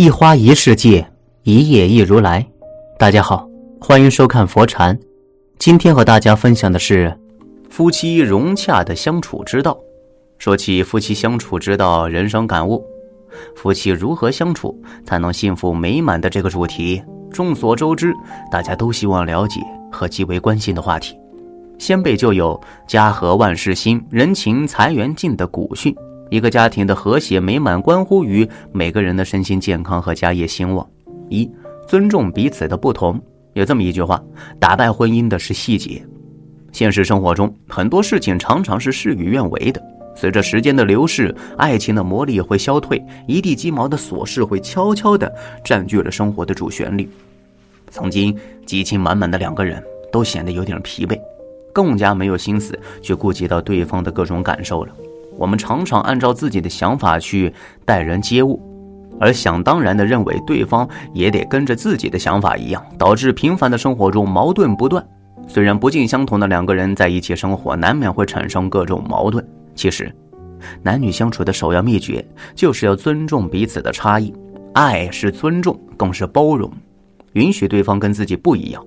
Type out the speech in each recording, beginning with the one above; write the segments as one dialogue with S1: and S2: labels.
S1: 一花一世界，一叶一如来。大家好，欢迎收看佛禅。今天和大家分享的是夫妻融洽的相处之道。说起夫妻相处之道，人生感悟，夫妻如何相处才能幸福美满的这个主题，众所周知，大家都希望了解和极为关心的话题。先辈就有“家和万事兴，人情财源尽”的古训。一个家庭的和谐美满，关乎于每个人的身心健康和家业兴旺。一、尊重彼此的不同。有这么一句话：打败婚姻的是细节。现实生活中，很多事情常常是事与愿违的。随着时间的流逝，爱情的魔力会消退，一地鸡毛的琐事会悄悄地占据了生活的主旋律。曾经激情满满的两个人，都显得有点疲惫，更加没有心思去顾及到对方的各种感受了。我们常常按照自己的想法去待人接物，而想当然的认为对方也得跟着自己的想法一样，导致平凡的生活中矛盾不断。虽然不尽相同的两个人在一起生活，难免会产生各种矛盾。其实，男女相处的首要秘诀就是要尊重彼此的差异，爱是尊重，更是包容，允许对方跟自己不一样。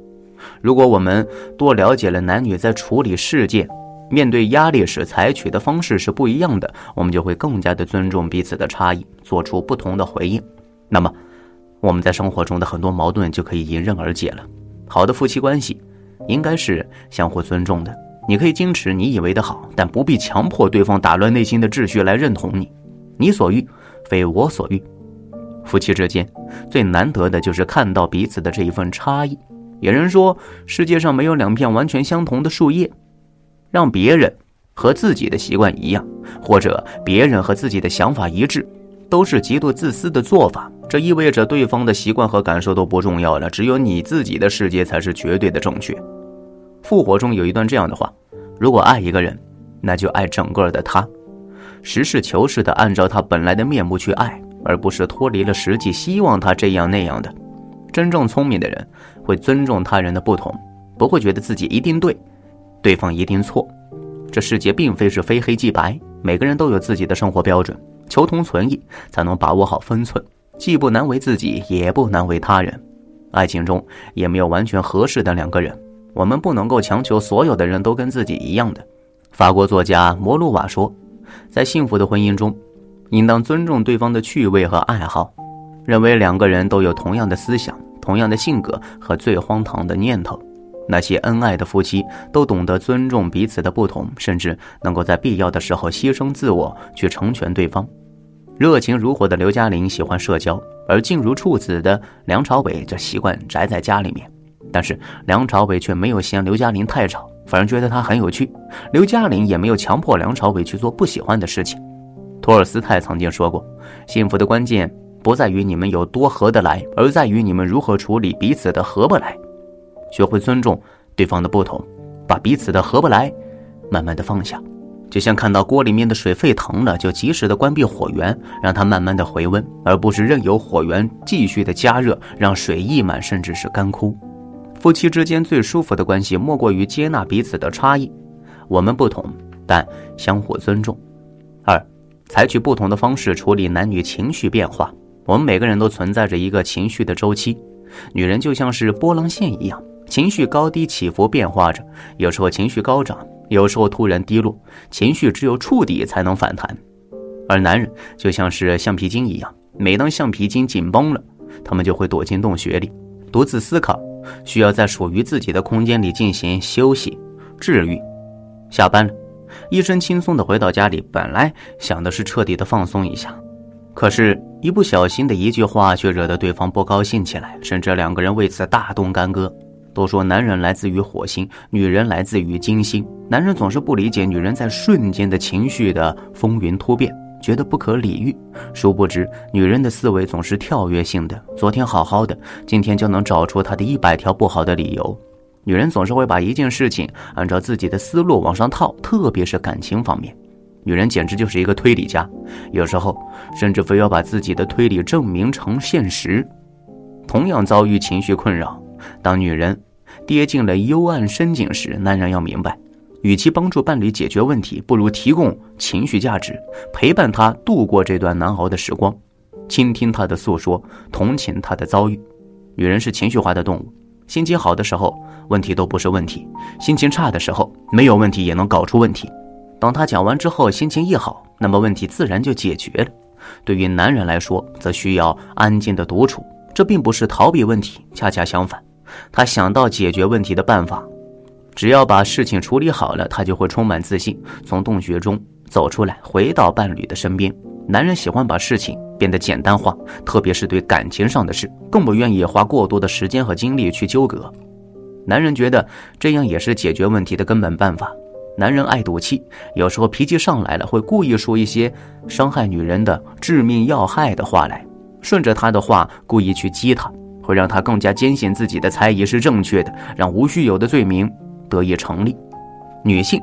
S1: 如果我们多了解了男女在处理事件，面对压力时采取的方式是不一样的，我们就会更加的尊重彼此的差异，做出不同的回应。那么，我们在生活中的很多矛盾就可以迎刃而解了。好的夫妻关系应该是相互尊重的。你可以坚持你以为的好，但不必强迫对方打乱内心的秩序来认同你。你所欲非我所欲。夫妻之间最难得的就是看到彼此的这一份差异。有人说，世界上没有两片完全相同的树叶。让别人和自己的习惯一样，或者别人和自己的想法一致，都是极度自私的做法。这意味着对方的习惯和感受都不重要了，只有你自己的世界才是绝对的正确。复活中有一段这样的话：如果爱一个人，那就爱整个的他，实事求是的按照他本来的面目去爱，而不是脱离了实际，希望他这样那样的。真正聪明的人会尊重他人的不同，不会觉得自己一定对。对方一定错，这世界并非是非黑即白，每个人都有自己的生活标准，求同存异才能把握好分寸，既不难为自己，也不难为他人。爱情中也没有完全合适的两个人，我们不能够强求所有的人都跟自己一样的。法国作家摩鲁瓦说，在幸福的婚姻中，应当尊重对方的趣味和爱好，认为两个人都有同样的思想、同样的性格和最荒唐的念头。那些恩爱的夫妻都懂得尊重彼此的不同，甚至能够在必要的时候牺牲自我去成全对方。热情如火的刘嘉玲喜欢社交，而静如处子的梁朝伟则习惯宅在家里面。但是梁朝伟却没有嫌刘嘉玲太吵，反而觉得她很有趣。刘嘉玲也没有强迫梁朝伟去做不喜欢的事情。托尔斯泰曾经说过：“幸福的关键不在于你们有多合得来，而在于你们如何处理彼此的合不来。”学会尊重对方的不同，把彼此的合不来慢慢的放下，就像看到锅里面的水沸腾了，就及时的关闭火源，让它慢慢的回温，而不是任由火源继续的加热，让水溢满甚至是干枯。夫妻之间最舒服的关系，莫过于接纳彼此的差异，我们不同，但相互尊重。二，采取不同的方式处理男女情绪变化。我们每个人都存在着一个情绪的周期，女人就像是波浪线一样。情绪高低起伏变化着，有时候情绪高涨，有时候突然低落。情绪只有触底才能反弹，而男人就像是橡皮筋一样，每当橡皮筋紧绷了，他们就会躲进洞穴里，独自思考，需要在属于自己的空间里进行休息、治愈。下班了，一身轻松的回到家里，本来想的是彻底的放松一下，可是，一不小心的一句话却惹得对方不高兴起来，甚至两个人为此大动干戈。都说男人来自于火星，女人来自于金星。男人总是不理解女人在瞬间的情绪的风云突变，觉得不可理喻。殊不知，女人的思维总是跳跃性的，昨天好好的，今天就能找出她的一百条不好的理由。女人总是会把一件事情按照自己的思路往上套，特别是感情方面，女人简直就是一个推理家，有时候甚至非要把自己的推理证明成现实。同样遭遇情绪困扰。当女人跌进了幽暗深井时，男人要明白，与其帮助伴侣解决问题，不如提供情绪价值，陪伴他度过这段难熬的时光。倾听他的诉说，同情他的遭遇。女人是情绪化的动物，心情好的时候问题都不是问题，心情差的时候没有问题也能搞出问题。等他讲完之后，心情一好，那么问题自然就解决了。对于男人来说，则需要安静的独处，这并不是逃避问题，恰恰相反，他想到解决问题的办法。只要把事情处理好了，他就会充满自信，从洞穴中走出来，回到伴侣的身边。男人喜欢把事情变得简单化，特别是对感情上的事，更不愿意花过多的时间和精力去纠葛。男人觉得这样也是解决问题的根本办法。男人爱赌气，有时候脾气上来了，会故意说一些伤害女人的致命要害的话来，顺着他的话故意去激他，会让他更加坚信自己的猜疑是正确的，让无需有的罪名得以成立。女性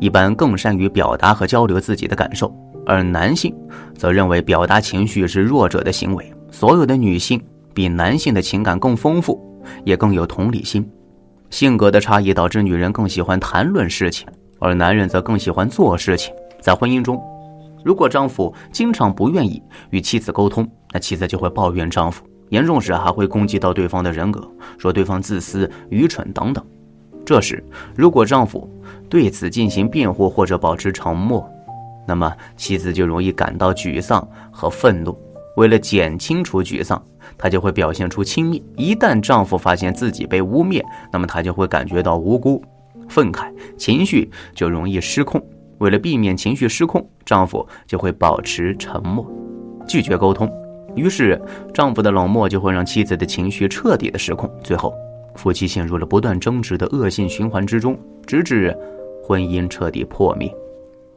S1: 一般更善于表达和交流自己的感受，而男性则认为表达情绪是弱者的行为。所有的女性比男性的情感更丰富，也更有同理心。性格的差异导致女人更喜欢谈论事情。而男人则更喜欢做事情。在婚姻中，如果丈夫经常不愿意与妻子沟通，那妻子就会抱怨丈夫，严重时还会攻击到对方的人格，说对方自私、愚蠢等等。这时，如果丈夫对此进行辩护或者保持沉默，那么妻子就容易感到沮丧和愤怒。为了减轻除沮丧，她就会表现出轻蔑。一旦丈夫发现自己被污蔑，那么她就会感觉到无辜。愤慨情绪就容易失控，为了避免情绪失控，丈夫就会保持沉默，拒绝沟通。于是，丈夫的冷漠就会让妻子的情绪彻底的失控，最后，夫妻陷入了不断争执的恶性循环之中，直至婚姻彻底破灭。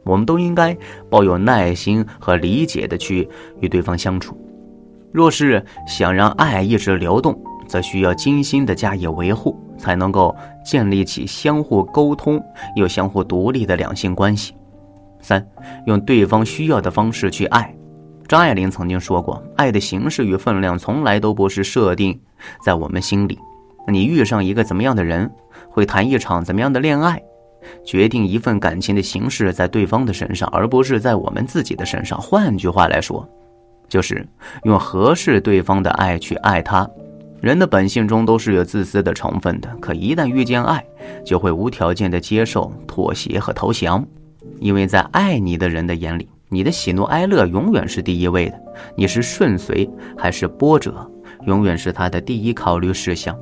S1: 我们都应该抱有耐心和理解的去与对方相处。若是想让爱一直流动，则需要精心的加以维护。才能够建立起相互沟通又相互独立的两性关系。三，用对方需要的方式去爱。张爱玲曾经说过：“爱的形式与分量从来都不是设定在我们心里。你遇上一个怎么样的人，会谈一场怎么样的恋爱，决定一份感情的形式在对方的身上，而不是在我们自己的身上。换句话来说，就是用合适对方的爱去爱他。”人的本性中都是有自私的成分的，可一旦遇见爱，就会无条件的接受、妥协和投降，因为在爱你的人的眼里，你的喜怒哀乐永远是第一位的，你是顺遂还是波折，永远是他的第一考虑事项。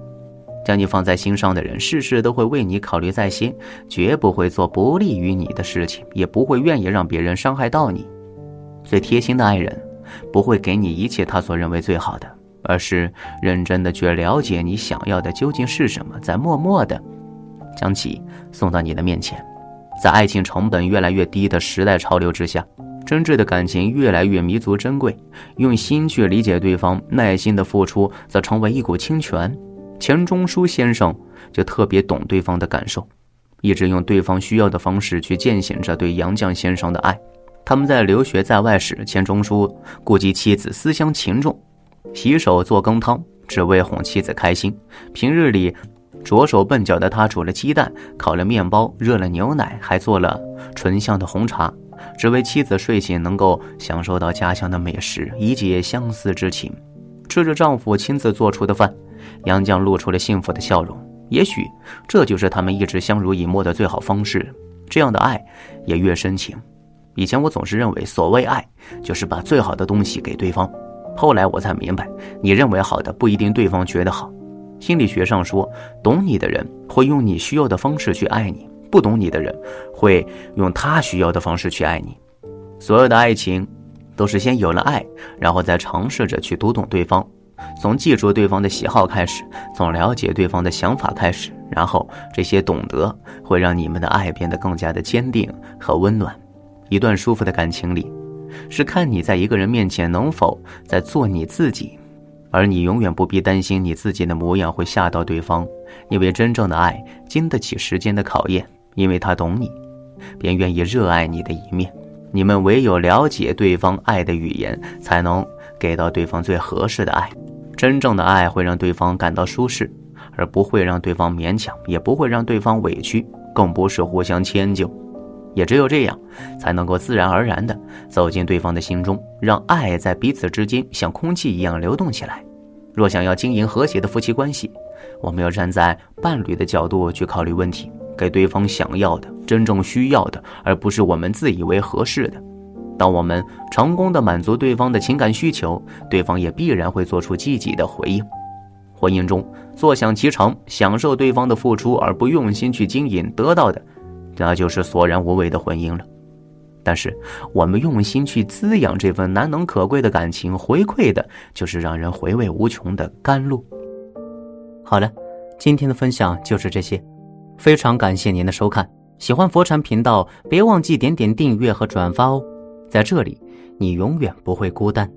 S1: 将你放在心上的人，事事都会为你考虑在先，绝不会做不利于你的事情，也不会愿意让别人伤害到你。最贴心的爱人，不会给你一切他所认为最好的。而是认真的去了解你想要的究竟是什么，再默默的将其送到你的面前。在爱情成本越来越低的时代潮流之下，真挚的感情越来越弥足珍贵。用心去理解对方，耐心的付出，则成为一股清泉。钱钟书先生就特别懂对方的感受，一直用对方需要的方式去践行着对杨绛先生的爱。他们在留学在外时，钱钟书顾及妻子思乡情重。洗手做羹汤，只为哄妻子开心。平日里，着手笨脚的他煮了鸡蛋，烤了面包，热了牛奶，还做了醇香的红茶，只为妻子睡醒能够享受到家乡的美食，以解相思之情。吃着丈夫亲自做出的饭，杨绛露出了幸福的笑容。也许，这就是他们一直相濡以沫的最好方式。这样的爱，也越深情。以前我总是认为，所谓爱，就是把最好的东西给对方。后来我才明白，你认为好的不一定对方觉得好。心理学上说，懂你的人会用你需要的方式去爱你，不懂你的人会用他需要的方式去爱你。所有的爱情，都是先有了爱，然后再尝试着去读懂对方，从记住对方的喜好开始，从了解对方的想法开始，然后这些懂得会让你们的爱变得更加的坚定和温暖。一段舒服的感情里。是看你在一个人面前能否在做你自己，而你永远不必担心你自己的模样会吓到对方，因为真正的爱经得起时间的考验，因为他懂你，便愿意热爱你的一面。你们唯有了解对方爱的语言，才能给到对方最合适的爱。真正的爱会让对方感到舒适，而不会让对方勉强，也不会让对方委屈，更不是互相迁就。也只有这样，才能够自然而然地走进对方的心中，让爱在彼此之间像空气一样流动起来。若想要经营和谐的夫妻关系，我们要站在伴侣的角度去考虑问题，给对方想要的、真正需要的，而不是我们自以为合适的。当我们成功的满足对方的情感需求，对方也必然会做出积极的回应。婚姻中坐享其成，享受对方的付出，而不用心去经营得到的。那就是索然无味的婚姻了。但是，我们用心去滋养这份难能可贵的感情，回馈的就是让人回味无穷的甘露。好了，今天的分享就是这些，非常感谢您的收看。喜欢佛禅频道，别忘记点点订阅和转发哦。在这里，你永远不会孤单。